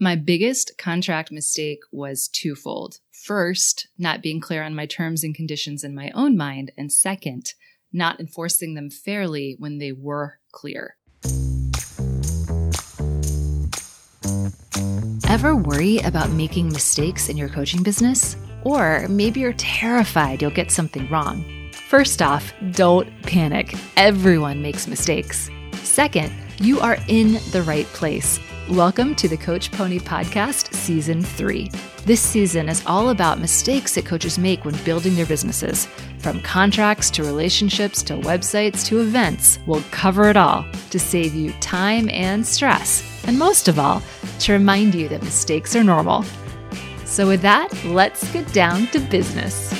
My biggest contract mistake was twofold. First, not being clear on my terms and conditions in my own mind. And second, not enforcing them fairly when they were clear. Ever worry about making mistakes in your coaching business? Or maybe you're terrified you'll get something wrong. First off, don't panic. Everyone makes mistakes. Second, you are in the right place. Welcome to the Coach Pony Podcast, Season 3. This season is all about mistakes that coaches make when building their businesses. From contracts to relationships to websites to events, we'll cover it all to save you time and stress. And most of all, to remind you that mistakes are normal. So, with that, let's get down to business.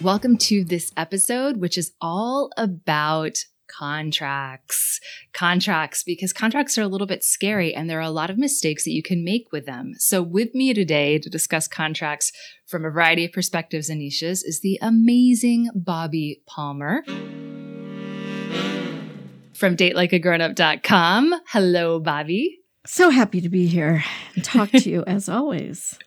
Welcome to this episode, which is all about contracts. Contracts, because contracts are a little bit scary and there are a lot of mistakes that you can make with them. So, with me today to discuss contracts from a variety of perspectives and niches is the amazing Bobbi Palmer from datelikeagrownup.com. Hello, Bobby. So happy to be here and talk to you as always.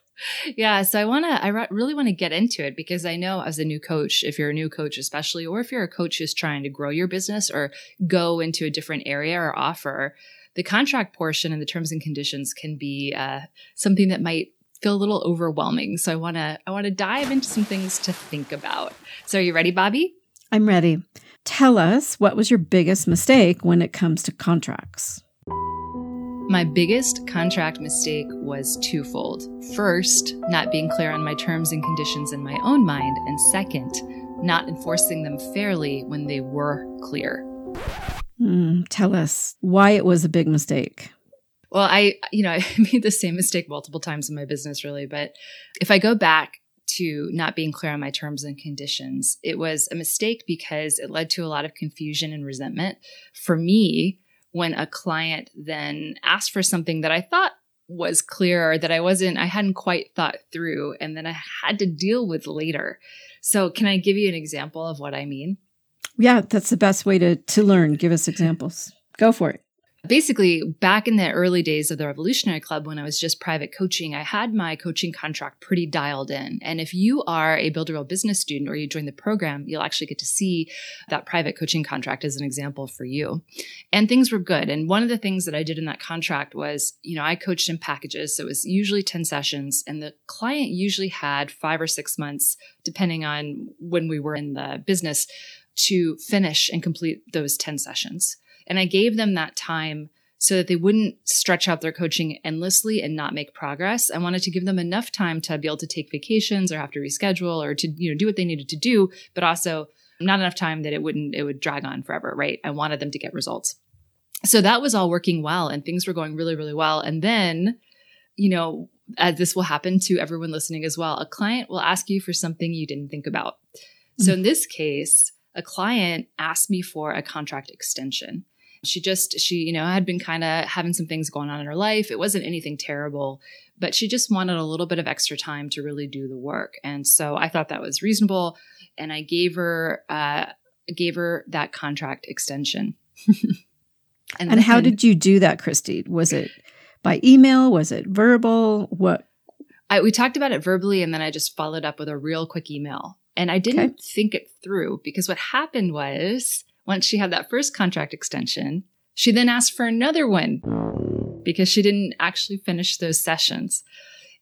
Yeah, so I want to I really want to get into it because I know as a new coach, if you're a new coach especially or if you're a coach who's trying to grow your business or go into a different area or offer, the contract portion and the terms and conditions can be uh, something that might feel a little overwhelming. So I want to I want to dive into some things to think about. So are you ready, Bobbi? I'm ready. Tell us what was your biggest mistake when it comes to contracts? My biggest contract mistake was twofold. First, not being clear on my terms and conditions in my own mind, and second, not enforcing them fairly when they were clear. Mm, tell us why it was a big mistake. Well, I, you know, I made the same mistake multiple times in my business, really. But if I go back to not being clear on my terms and conditions, it was a mistake because it led to a lot of confusion and resentment for me when a client then asked for something that I thought was clear or that I wasn't, I hadn't quite thought through and then I had to deal with later. So, can I give you an example of what I mean? Yeah, that's the best way to, to learn. Give us examples. Go for it basically back in the early days of the revolutionary club when i was just private coaching i had my coaching contract pretty dialed in. And if you are a build a real business student or you join the program you'll actually get to see that private coaching contract as an example for you. And things were good. And one of the things that i did in that contract was you know i coached in packages. So it was usually 10 sessions. And the client usually had five or six months depending on when we were in the business to finish and complete those 10 sessions and I gave them that time so that they wouldn't stretch out their coaching endlessly and not make progress. I wanted to give them enough time to be able to take vacations or have to reschedule or to, you know, do what they needed to do, but also not enough time that it wouldn't, it would drag on forever, right? I wanted them to get results. So that was all working well and things were going really, really well. And then, you know, as this will happen to everyone listening as well, a client will ask you for something you didn't think about. Mm-hmm. So in this case, a client asked me for a contract extension. She just, she, you know, had been kind of having some things going on in her life. It wasn't anything terrible, but she just wanted a little bit of extra time to really do the work. And so I thought that was reasonable. And I gave her, uh, gave her that contract extension. and, and how did you do that, Christy? Was it by email? Was it verbal? What? I, we talked about it verbally and then I just followed up with a real quick email. And I didn't okay. think it through because what happened was once she had that first contract extension, she then asked for another one because she didn't actually finish those sessions.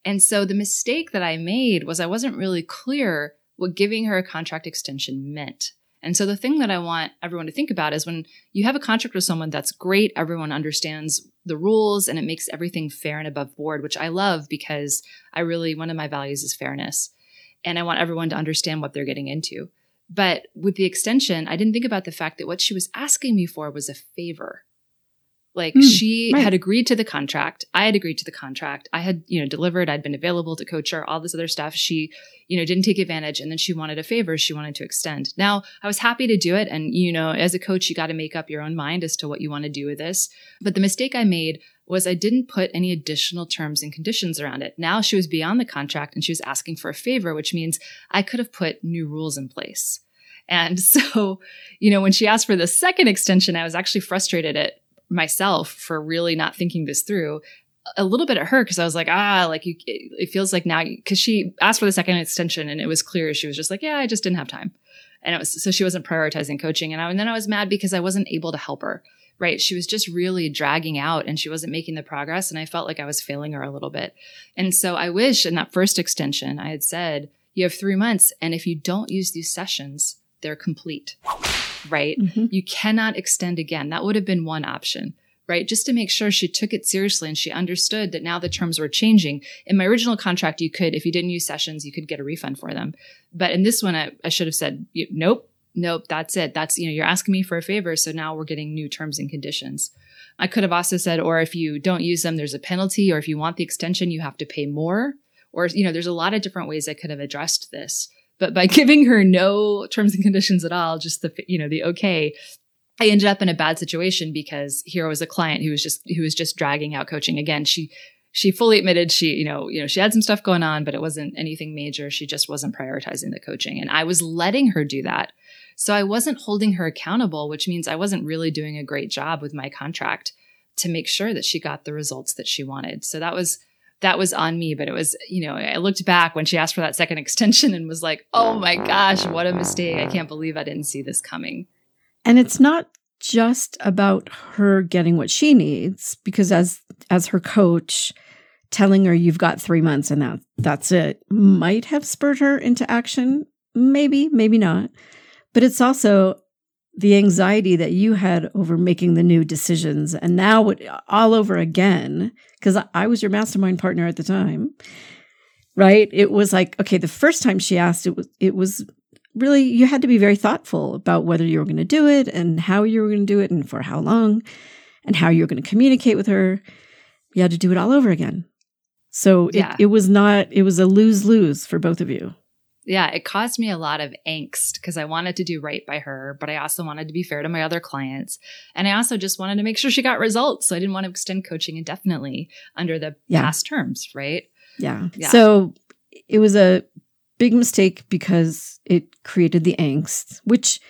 And so the mistake that I made was I wasn't really clear what giving her a contract extension meant. And so the thing that I want everyone to think about is when you have a contract with someone that's great, everyone understands the rules and it makes everything fair and above board, which I love because I really, one of my values is fairness. And I want everyone to understand what they're getting into. But with the extension, I didn't think about the fact that what she was asking me for was a favor. Like mm, she right. had agreed to the contract. I had agreed to the contract. I had, you know, delivered. I'd been available to coach her, all this other stuff. She, you know, didn't take advantage. And then she wanted a favor. She wanted to extend. Now I was happy to do it. And, you know, as a coach, you got to make up your own mind as to what you want to do with this. But the mistake I made was I didn't put any additional terms and conditions around it. Now she was beyond the contract and she was asking for a favor, which means I could have put new rules in place. And so, you know, when she asked for the second extension, I was actually frustrated at myself for really not thinking this through a little bit at her because I was like, ah, like you, it feels like now because she asked for the second extension and it was clear she was just like, yeah, I just didn't have time, and it was so she wasn't prioritizing coaching, and, I, and then I was mad because I wasn't able to help her. Right, she was just really dragging out, and she wasn't making the progress, and I felt like I was failing her a little bit, and so I wish in that first extension I had said, you have three months, and if you don't use these sessions, they're complete. Right, mm-hmm. you cannot extend again. That would have been one option right? Just to make sure she took it seriously and she understood that now the terms were changing. In my original contract, you could, if you didn't use sessions, you could get a refund for them. But in this one, I, I should have said, nope, nope, that's it. That's, you know, you're asking me for a favor. So now we're getting new terms and conditions. I could have also said, or if you don't use them, there's a penalty, or if you want the extension, you have to pay more. Or, you know, there's a lot of different ways I could have addressed this. But by giving her no terms and conditions at all, just the, you know, the okay, I ended up in a bad situation because here was a client who was just who was just dragging out coaching. Again, she she fully admitted she, you know, you know, she had some stuff going on, but it wasn't anything major. She just wasn't prioritizing the coaching. And I was letting her do that. So I wasn't holding her accountable, which means I wasn't really doing a great job with my contract to make sure that she got the results that she wanted. So that was that was on me, but it was, you know, I looked back when she asked for that second extension and was like, "Oh my gosh, what a mistake. I can't believe I didn't see this coming." And it's not just about her getting what she needs because as as her coach telling her you've got 3 months and that that's it might have spurred her into action maybe maybe not but it's also the anxiety that you had over making the new decisions and now all over again because I was your mastermind partner at the time right it was like okay the first time she asked it was it was really you had to be very thoughtful about whether you were going to do it and how you were going to do it and for how long and how you were going to communicate with her. You had to do it all over again. So yeah. it, it was not, it was a lose lose for both of you. Yeah, it caused me a lot of angst because I wanted to do right by her, but I also wanted to be fair to my other clients. And I also just wanted to make sure she got results. So I didn't want to extend coaching indefinitely under the yeah. past terms, right? Yeah. yeah. So it was a big mistake because it created the angst, which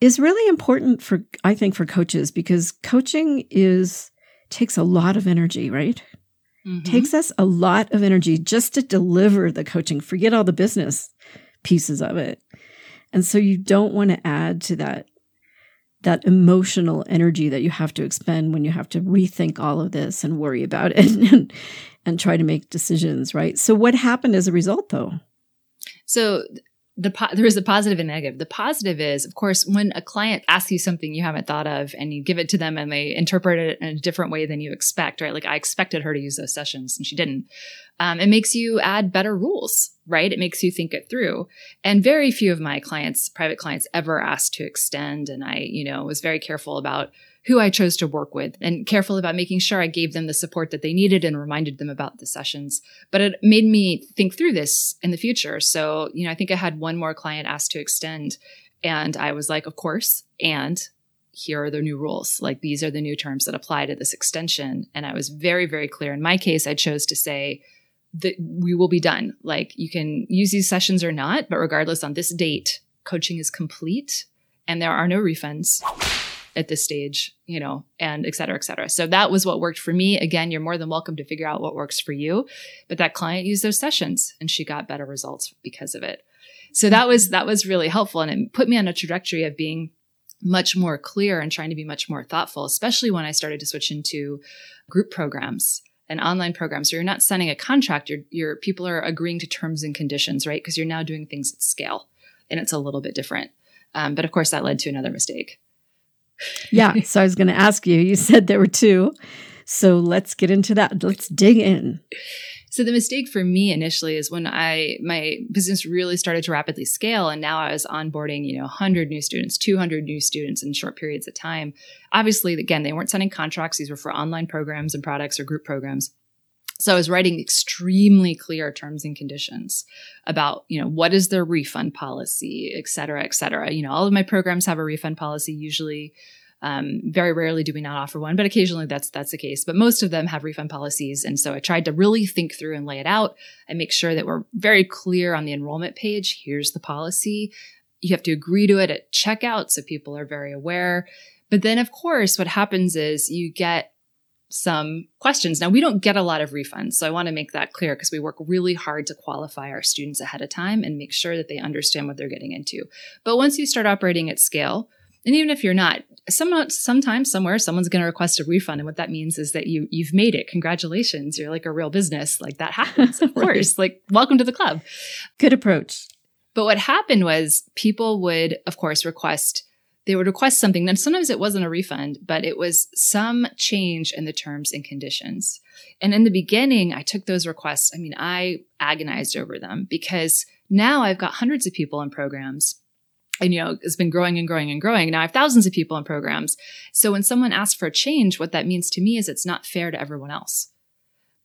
is really important for, I think, for coaches because coaching is, takes a lot of energy, right? Mm-hmm. Takes us a lot of energy just to deliver the coaching. Forget all the business pieces of it. And so you don't want to add to that that emotional energy that you have to expend when you have to rethink all of this and worry about it and, and try to make decisions, right? So what happened as a result though? So the po- there is a positive and negative. The positive is, of course, when a client asks you something you haven't thought of and you give it to them and they interpret it in a different way than you expect, right? Like I expected her to use those sessions and she didn't. Um, it makes you add better rules, right? It makes you think it through. And very few of my clients, private clients, ever asked to extend. And I, you know, was very careful about who I chose to work with and careful about making sure I gave them the support that they needed and reminded them about the sessions. But it made me think through this in the future. So, you know, I think I had one more client asked to extend and I was like, of course. And here are the new rules. Like these are the new terms that apply to this extension. And I was very, very clear. In my case, I chose to say, that we will be done. Like you can use these sessions or not, but regardless on this date, coaching is complete and there are no refunds at this stage, you know, and et cetera, et cetera. So that was what worked for me. Again, you're more than welcome to figure out what works for you. But that client used those sessions and she got better results because of it. So that was, that was really helpful. And it put me on a trajectory of being much more clear and trying to be much more thoughtful, especially when I started to switch into group programs and online programs. So you're not signing a contract. Your, your people are agreeing to terms and conditions, right? Because you're now doing things at scale and it's a little bit different. Um, but of course, that led to another mistake yeah. So I was going to ask you, you said there were two. So let's get into that. Let's dig in. So the mistake for me initially is when I my business really started to rapidly scale and now I was onboarding, you know, 100 new students, 200 new students in short periods of time. Obviously, again, they weren't signing contracts. These were for online programs and products or group programs. So I was writing extremely clear terms and conditions about, you know, what is their refund policy, et cetera, et cetera. You know, all of my programs have a refund policy. Usually, um, very rarely do we not offer one, but occasionally that's that's the case. But most of them have refund policies, and so I tried to really think through and lay it out and make sure that we're very clear on the enrollment page. Here's the policy. You have to agree to it at checkout, so people are very aware. But then, of course, what happens is you get some questions. Now, we don't get a lot of refunds. So I want to make that clear because we work really hard to qualify our students ahead of time and make sure that they understand what they're getting into. But once you start operating at scale, and even if you're not, some, sometimes somewhere someone's going to request a refund. And what that means is that you, you've made it. Congratulations. You're like a real business. Like that happens, of course. Like, welcome to the club. Good approach. But what happened was people would, of course, request they would request something. Then sometimes it wasn't a refund, but it was some change in the terms and conditions. And in the beginning, I took those requests. I mean, I agonized over them because now I've got hundreds of people in programs. And, you know, it's been growing and growing and growing. Now I have thousands of people in programs. So when someone asks for a change, what that means to me is it's not fair to everyone else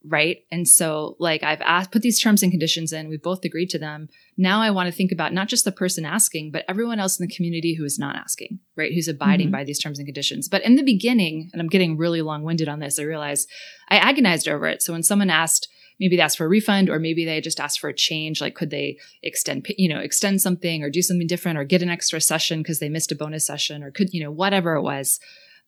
right? And so, like, I've asked, put these terms and conditions in, we've both agreed to them. Now I want to think about not just the person asking, but everyone else in the community who is not asking, right? Who's abiding mm-hmm. by these terms and conditions. But in the beginning, and I'm getting really long winded on this, I realized I agonized over it. So when someone asked, maybe they asked for a refund or maybe they just asked for a change like could they extend you know extend something or do something different or get an extra session because they missed a bonus session or could you know whatever it was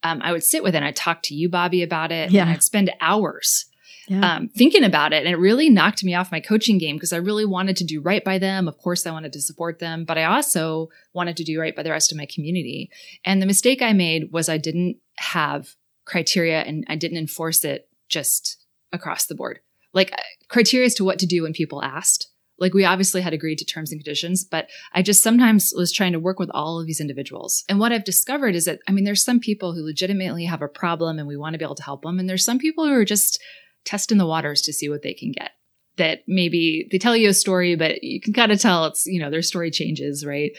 um, i would sit with it and i'd talk to you bobbi about it yeah. and i'd spend hours yeah. um, thinking about it. And it really knocked me off my coaching game because I really wanted to do right by them. Of course, I wanted to support them, but I also wanted to do right by the rest of my community. And the mistake I made was I didn't have criteria and I didn't enforce it just across the board. Like uh, criteria as to what to do when people asked. Like we obviously had agreed to terms and conditions, but I just sometimes was trying to work with all of these individuals. And what I've discovered is that, I mean, there's some people who legitimately have a problem and we want to be able to help them. And there's some people who are just testing the waters to see what they can get. That maybe they tell you a story, but you can kind of tell it's, you know, their story changes, right?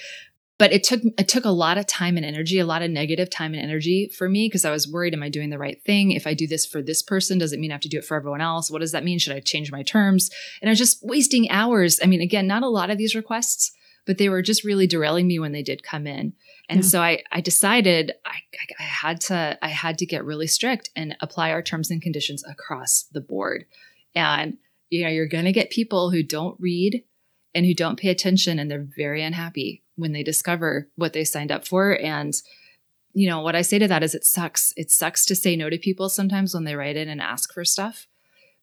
But it took it took a lot of time and energy, a lot of negative time and energy for me because I was worried, am I doing the right thing? If I do this for this person, does it mean I have to do it for everyone else? What does that mean? Should I change my terms? And I was just wasting hours. I mean, again, not a lot of these requests, but they were just really derailing me when they did come in. And yeah. so I, I decided I, I had to, I had to get really strict and apply our terms and conditions across the board. And, you know, you're going to get people who don't read and who don't pay attention and they're very unhappy when they discover what they signed up for. And, you know, what I say to that is it sucks. It sucks to say no to people sometimes when they write in and ask for stuff.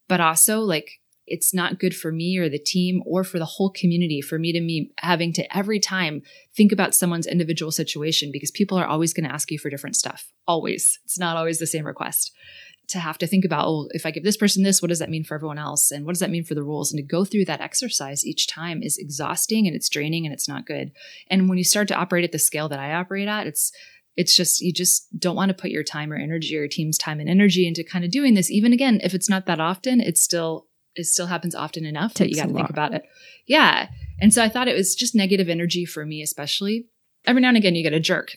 But also, like, it's not good for me or the team or for the whole community for me to be having to every time think about someone's individual situation because people are always going to ask you for different stuff. Always. It's not always the same request. To have to think about, oh, if I give this person this, what does that mean for everyone else? And what does that mean for the rules? And to go through that exercise each time is exhausting and it's draining and it's not good. And when you start to operate at the scale that I operate at, it's it's just you just don't want to put your time or energy or your team's time and energy into kind of doing this even again if it's not that often it's still it still happens often enough that you got to think about it. Yeah. And so I thought it was just negative energy for me, especially. Every now and again, you get a jerk.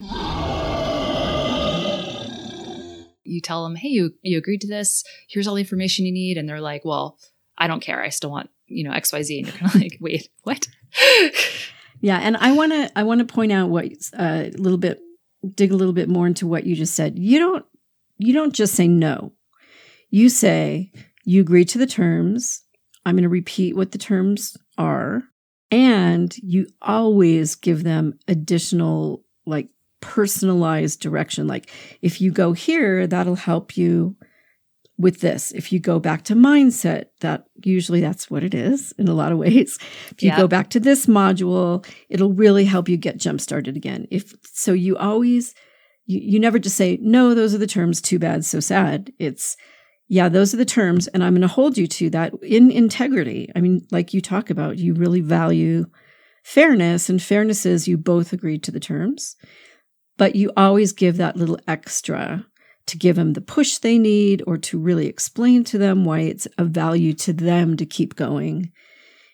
You tell them, hey, you, you agreed to this. Here's all the information you need. And they're like, well, I don't care. I still want, you know, XYZ. And you're kind of like, wait, what? yeah. And I want to, I want to point out what uh, a little bit, dig a little bit more into what you just said. You don't, you don't just say no. You say, you agree to the terms. I'm going to repeat what the terms are. And you always give them additional, like personalized direction. Like if you go here, that'll help you with this. If you go back to mindset, that usually that's what it is in a lot of ways. If you yeah. go back to this module, it'll really help you get jump started again. If so, you always, you, you never just say, no, those are the terms, too bad, so sad. It's, yeah, those are the terms. And I'm going to hold you to that in integrity. I mean, like you talk about, you really value fairness, and fairness is you both agreed to the terms, but you always give that little extra to give them the push they need or to really explain to them why it's of value to them to keep going.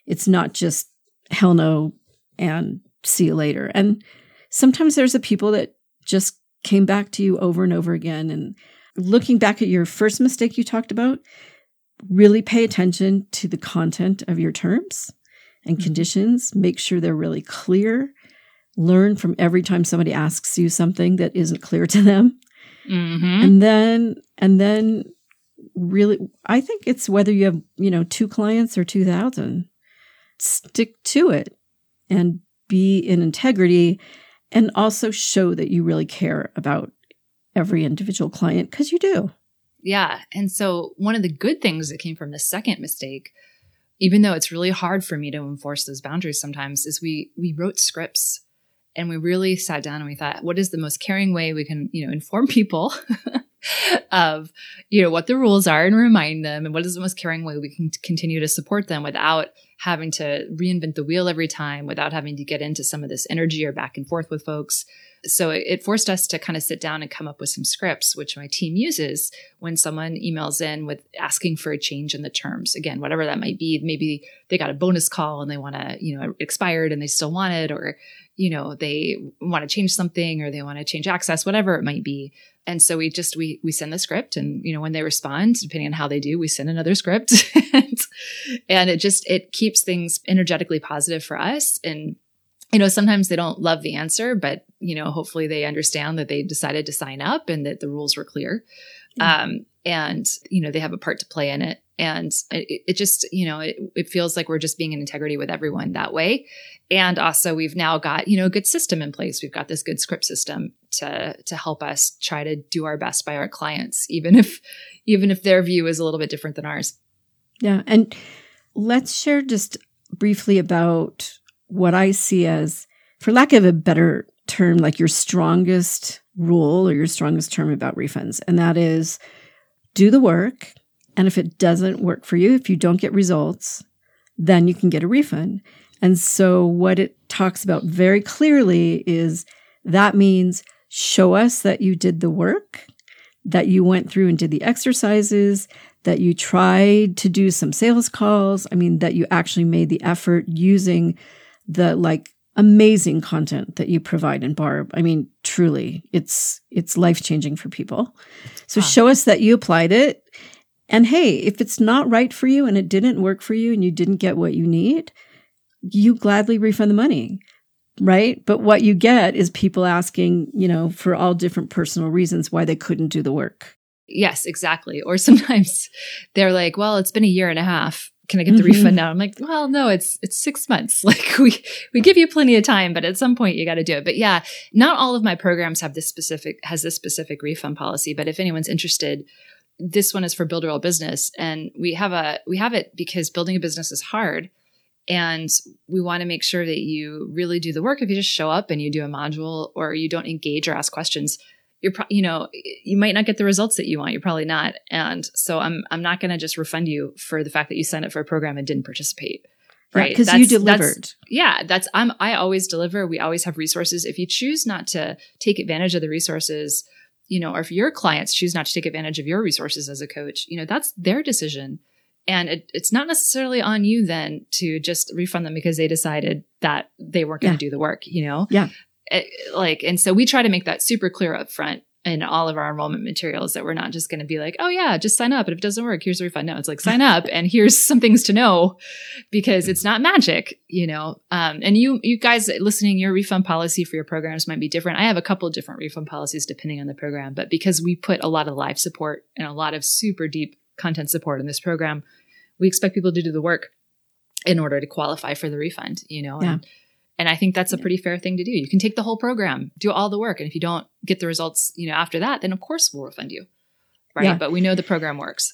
It's not just hell no and see you later. And sometimes there's the people that just came back to you over and over again and looking back at your first mistake you talked about, really pay attention to the content of your terms and mm-hmm. conditions. Make sure they're really clear. Learn from every time somebody asks you something that isn't clear to them. Mm-hmm. And then, and then really, I think it's whether you have, you know, two clients or 2000, stick to it and be in integrity and also show that you really care about every individual client because you do. Yeah. And so one of the good things that came from the second mistake, even though it's really hard for me to enforce those boundaries sometimes, is we we wrote scripts and we really sat down and we thought, what is the most caring way we can, you know, inform people of, you know, what the rules are and remind them and what is the most caring way we can continue to support them without having to reinvent the wheel every time, without having to get into some of this energy or back and forth with folks so it, forced us to kind of sit down and come up with some scripts, which my team uses when someone emails in with asking for a change in the terms. Again, whatever that might be. Maybe they got a bonus call and they want to, you know, expired and they still want it, or, you know, they want to change something or they want to change access, whatever it might be. And so we just we we send the script and you know when they respond depending on how they do we send another script and, and it just it keeps things energetically positive for us and you know, sometimes they don't love the answer, but you know, hopefully they understand that they decided to sign up and that the rules were clear. Um, and you know, they have a part to play in it. And it, it just, you know, it, it, feels like we're just being in integrity with everyone that way. And also we've now got, you know, a good system in place. We've got this good script system to, to help us try to do our best by our clients, even if, even if their view is a little bit different than ours. Yeah. And let's share just briefly about what I see as, for lack of a better term, like your strongest rule or your strongest term about refunds. And that is do the work. And if it doesn't work for you, if you don't get results, then you can get a refund. And so what it talks about very clearly is that means show us that you did the work, that you went through and did the exercises, that you tried to do some sales calls. I mean, that you actually made the effort using the like amazing content that you provide in Barb. I mean, truly, it's it's life-changing for people. So show us that you applied it. And hey, if it's not right for you and it didn't work for you and you didn't get what you need, you gladly refund the money. Right? But what you get is people asking, you know, for all different personal reasons why they couldn't do the work. Yes, exactly. Or sometimes they're like, well, it's been a year and a half can I get the mm-hmm. refund now? I'm like, well, no, it's it's six months. Like we we give you plenty of time, but at some point you got to do it. But yeah, not all of my programs have this specific has this specific refund policy. But if anyone's interested, this one is for Build a Real Business, and we have a we have it because building a business is hard, and we want to make sure that you really do the work. If you just show up and you do a module or you don't engage or ask questions, you're pro- you know you might not get the results that you want you're probably not. And so i'm i'm not going to just refund you for the fact that you signed up for a program and didn't participate. Right? because you delivered that's, yeah that's i'm i always deliver. We always have resources. If you choose not to take advantage of the resources you know or if your clients choose not to take advantage of your resources as a coach you know that's their decision. And it, it's not necessarily on you then to just refund them because they decided that they weren't going to yeah. do the work you know? Yeah like and so we try to make that super clear up front in all of our enrollment materials that we're not just going to be like oh yeah just sign up and if it doesn't work here's a refund. No it's like sign up and here's some things to know because it's not magic you know? Um, and you you guys listening your refund policy for your programs might be different. I have a couple of different refund policies depending on the program but because we put a lot of live support and a lot of super deep content support in this program we expect people to do the work in order to qualify for the refund you know? Yeah. and and I think that's a pretty fair thing to do. You can take the whole program, do all the work. And if you don't get the results, you know, after that, then of course we'll refund you. Right. Yeah. But we know the program works.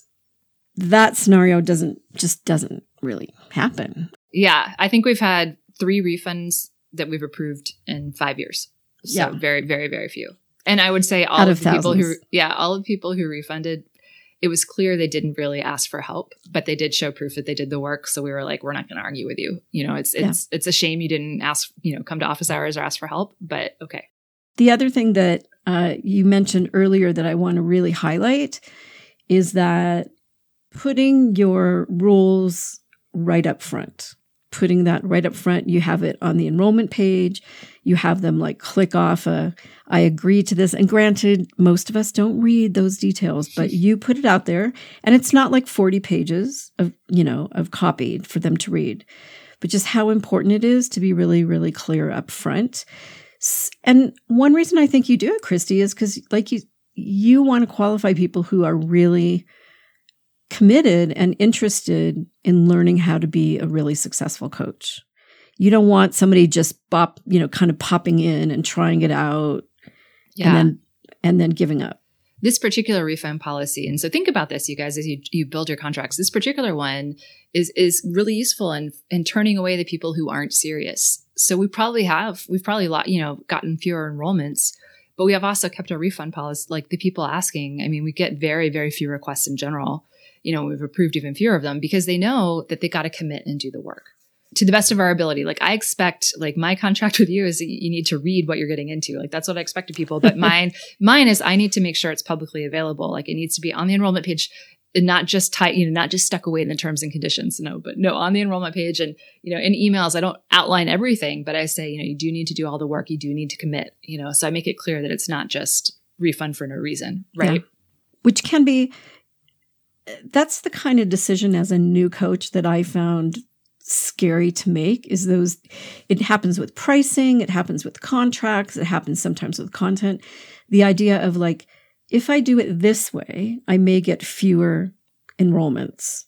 That scenario doesn't just doesn't really happen. Yeah. I think we've had three refunds that we've approved in five years. So yeah. very, very, very few. And I would say all Out of, of the people who yeah, all of the people who refunded it was clear they didn't really ask for help, but they did show proof that they did the work. So we were like, we're not going to argue with you. You know, it's it's yeah. it's a shame you didn't ask, you know, come to office hours or ask for help, but okay. The other thing that uh, you mentioned earlier that I want to really highlight is that putting your rules right up front putting that right up front. You have it on the enrollment page. You have them like click off a, I agree to this. And granted, most of us don't read those details, but you put it out there and it's not like 40 pages of, you know, of copy for them to read, but just how important it is to be really, really clear up front. And one reason I think you do it, Christy, is because like you, you want to qualify people who are really committed and interested in learning how to be a really successful coach. You don't want somebody just bop, you know, kind of popping in and trying it out yeah. and then and then giving up. This particular refund policy, and so think about this, you guys, as you, you build your contracts. This particular one is is really useful in in turning away the people who aren't serious. So we probably have we've probably lot you know gotten fewer enrollments, but we have also kept our refund policy. Like the people asking, I mean, we get very very few requests in general. You know, we've approved even fewer of them because they know that they got to commit and do the work to the best of our ability. Like I expect, like my contract with you is you need to read what you're getting into. Like that's what I expect of people. But mine, mine is I need to make sure it's publicly available. Like it needs to be on the enrollment page and not just tight, you know, not just stuck away in the terms and conditions. No, but no, on the enrollment page and, you know, in emails, I don't outline everything, but I say, you know, you do need to do all the work. You do need to commit, you know, so I make it clear that it's not just refund for no reason. Right. Yeah. Which can be, that's the kind of decision as a new coach that I found scary to make is those it happens with pricing it happens with contracts it happens sometimes with content. The idea of like if i do it this way i may get fewer enrollments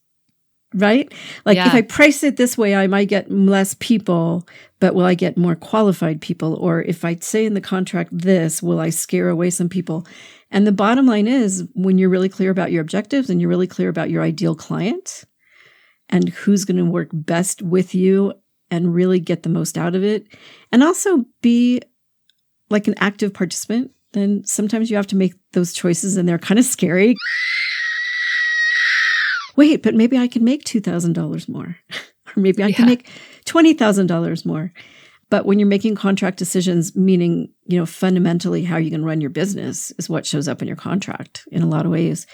right like yeah. if i price it this way i might get less people but will i get more qualified people or if i say in the contract this will i scare away some people and the bottom line is when you're really clear about your objectives and you're really clear about your ideal client and who's going to work best with you and really get the most out of it. And also be like an active participant. Then sometimes you have to make those choices and they're kind of scary. Wait, but maybe I can make $2,000 more. or maybe I yeah. can make $20,000 more. But when you're making contract decisions, meaning, you know, fundamentally how you can run your business is what shows up in your contract in a lot of ways.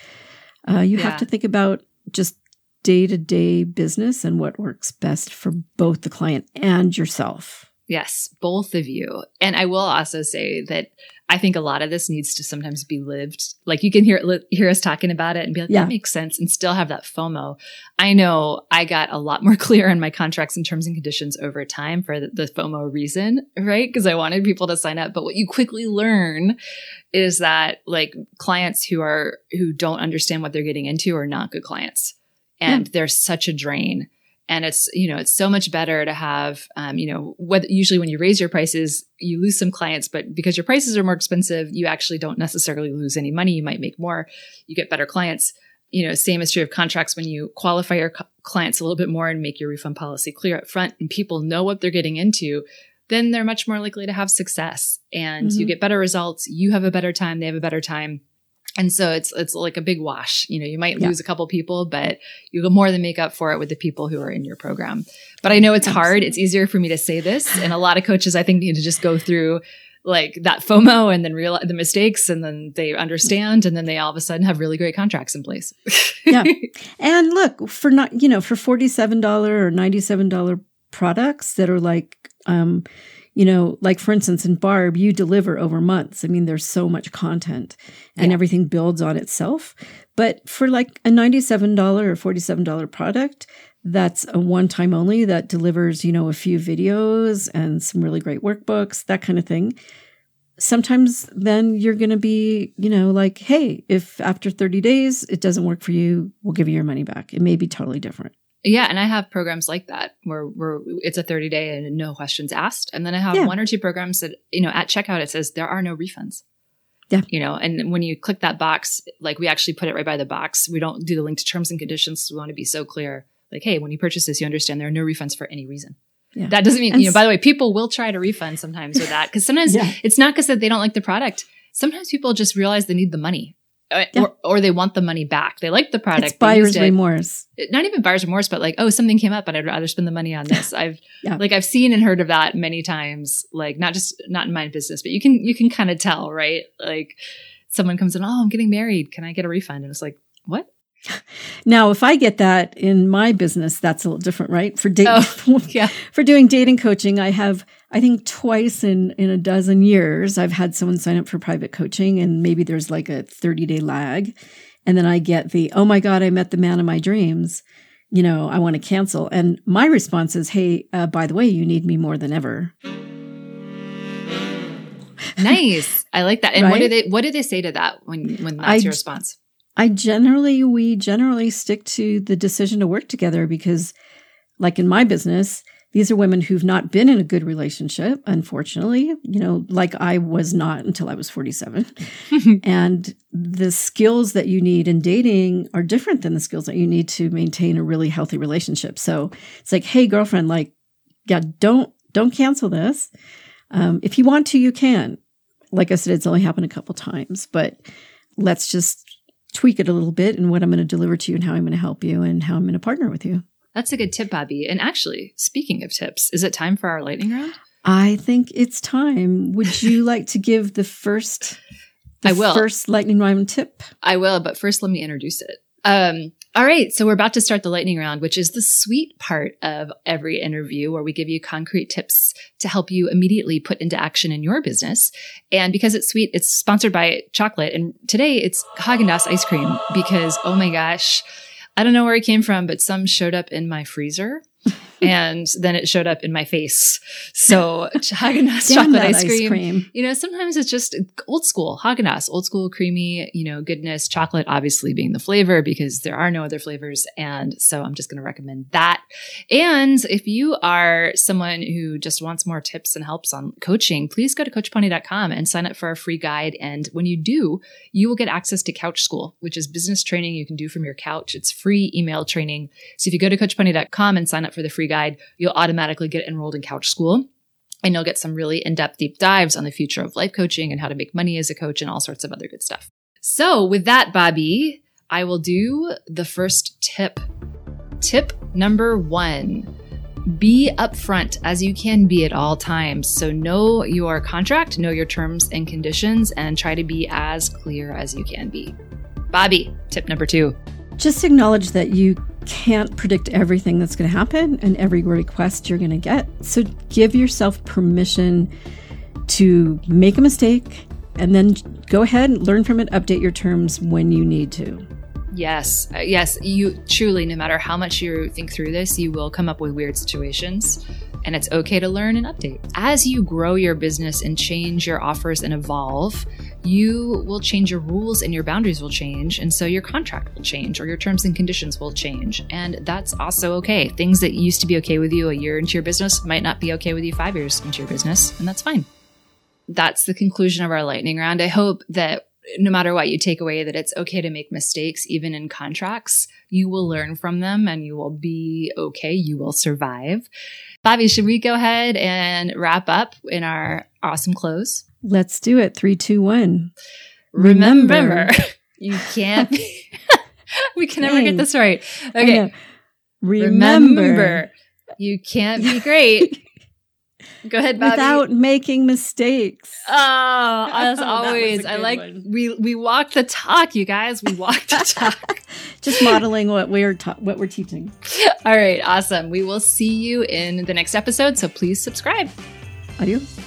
Uh, you yeah. have to think about just day to day business and what works best for both the client and yourself. Yes, both of you. And I will also say that I think a lot of this needs to sometimes be lived. Like you can hear hear us talking about it and be like, yeah. that makes sense, and still have that FOMO. I know I got a lot more clear on my contracts and terms and conditions over time for the, the FOMO reason, right? Because I wanted people to sign up. But what you quickly learn is that like clients who are who don't understand what they're getting into are not good clients and yeah. they're such a drain and it's you know it's so much better to have um, you know whether usually when you raise your prices you lose some clients but because your prices are more expensive you actually don't necessarily lose any money. You might make more you get better clients. You know same is true of contracts. When you qualify your co- clients a little bit more and make your refund policy clear up front and people know what they're getting into then they're much more likely to have success. And mm-hmm. you get better results. You have a better time. They have a better time and so it's it's like a big wash. You know, you might lose yeah. a couple people, but you more than make up for it with the people who are in your program. But I know it's Absolutely. hard. It's easier for me to say this, and a lot of coaches I think need to just go through like that FOMO and then realize the mistakes and then they understand and then they all of a sudden have really great contracts in place. yeah. And look, for not, you know, for $47 or $97 products that are like um you know, like for instance, in Barb, you deliver over months. I mean, there's so much content and yeah. everything builds on itself. But for like a $97 or $47 product, that's a one time only that delivers, you know, a few videos and some really great workbooks, that kind of thing. Sometimes then you're going to be, you know, like, hey, if after 30 days it doesn't work for you, we'll give you your money back. It may be totally different. Yeah, and I have programs like that where where it's a 30 day and no questions asked. And then I have yeah. one or two programs that, you know, at checkout it says there are no refunds. Yeah. You know, and when you click that box, like we actually put it right by the box. We don't do the link to terms and conditions. We want to be so clear. Like, hey, when you purchase this, you understand there are no refunds for any reason. Yeah. That doesn't mean, and you know, by the way, people will try to refund sometimes with that because sometimes yeah. it's not because they don't like the product. Sometimes people just realize they need the money Uh, yeah. or, or they want the money back. They like the product. It's buyer's remorse. Not even buyer's remorse, but like, oh, something came up, but I'd rather spend the money on this. I've yeah. like I've seen and heard of that many times. Like not just not in my business, but you can you can kind of tell, right? Like someone comes in, oh, I'm getting married. Can I get a refund? And it's like, what? Now, if I get that in my business, that's a little different, right? For date, oh, yeah. for doing dating coaching, I have, I think twice in, in a dozen years, I've had someone sign up for private coaching and maybe there's like a 30 day lag. And then I get the, oh my God, I met the man of my dreams. You know, I want to cancel. And my response is, hey, uh, by the way, you need me more than ever. Nice. I like that. And right? what do they what do they say to that when when that's I, your response? I generally, we generally stick to the decision to work together because, like in my business, These are women who've not been in a good relationship, unfortunately, you know, like I was not until I was 47. and the skills that you need in dating are different than the skills that you need to maintain a really healthy relationship. So it's like, hey, girlfriend, like, yeah, don't don't cancel this. Um, if you want to, you can. Like I said, it's only happened a couple times, but let's just tweak it a little bit and what I'm going to deliver to you and how I'm going to help you and how I'm going to partner with you. That's a good tip, Bobbi. And actually, speaking of tips, is it time for our lightning round? I think it's time. Would you like to give the first the I will. first lightning round tip? I will, but first let me introduce it. Um, all right, so we're about to start the lightning round, which is the sweet part of every interview where we give you concrete tips to help you immediately put into action in your business. And because it's sweet, it's sponsored by chocolate. And today it's Haagen-Dazs ice cream because, oh my gosh, I don't know where it came from, but some showed up in my freezer. and then it showed up in my face. So Haagen-Dazs chocolate that ice cream, you know, sometimes it's just old school Haagen-Dazs, old school creamy, you know, goodness. Chocolate obviously being the flavor because there are no other flavors, and so I'm just going to recommend that. And if you are someone who just wants more tips and helps on coaching, please go to CoachPony.com and sign up for our free guide. And when you do, you will get access to Couch School, which is business training you can do from your couch. It's free email training. So if you go to CoachPony.com and sign up for the free guide, you'll automatically get enrolled in Couch School and you'll get some really in-depth deep dives on the future of life coaching and how to make money as a coach and all sorts of other good stuff. So with that, Bobbi, I will do the first tip. Tip number one. Be upfront as you can be at all times. So know your contract, know your terms and conditions, and try to be as clear as you can be. Bobbi, tip number two. Just acknowledge that you can't predict everything that's going to happen and every request you're going to get. So give yourself permission to make a mistake and then go ahead and learn from it, update your terms when you need to. Yes, uh, yes, you truly, no matter how much you think through this, you will come up with weird situations. And it's okay to learn and update. As you grow your business and change your offers and evolve, you will change your rules and your boundaries will change. And so your contract will change or your terms and conditions will change. And that's also okay. Things that used to be okay with you a year into your business might not be okay with you five years into your business. And that's fine. That's the conclusion of our lightning round. I hope that no matter what you take away that it's okay to make mistakes even in contracts you will learn from them and you will be okay you will survive bobbi should we go ahead and wrap up in our awesome close Let's do it. Three, two, one. remember, Remember. you can't be we can never get this right okay. Remember, remember you can't be great go ahead bobbi without making mistakes. Oh, as That was a always, I like one. we we walk the talk, you guys. We walk the talk. Just modeling what we're ta- what we're teaching. All right, awesome. We will see you in the next episode, so please subscribe. Adios.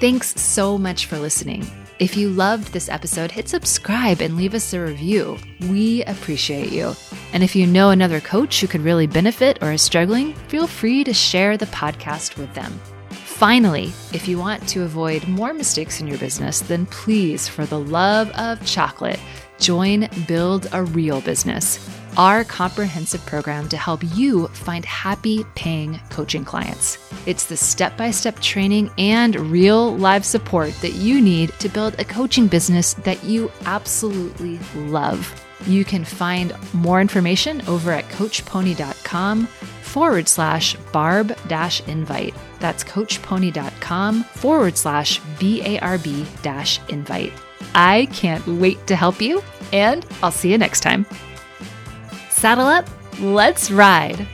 Thanks so much for listening. If you loved this episode, hit subscribe and leave us a review. We appreciate you. And if you know another coach who could really benefit or is struggling, feel free to share the podcast with them. Finally, if you want to avoid more mistakes in your business, then please, for the love of chocolate, join Build a Real Business, our comprehensive program to help you find happy paying coaching clients. It's the step by step training and real live support that you need to build a coaching business that you absolutely love. You can find more information over at coachpony.com forward slash barb dash invite. That's coachpony.com forward slash B A R B dash invite. I can't wait to help you, and I'll see you next time. Saddle up, let's ride.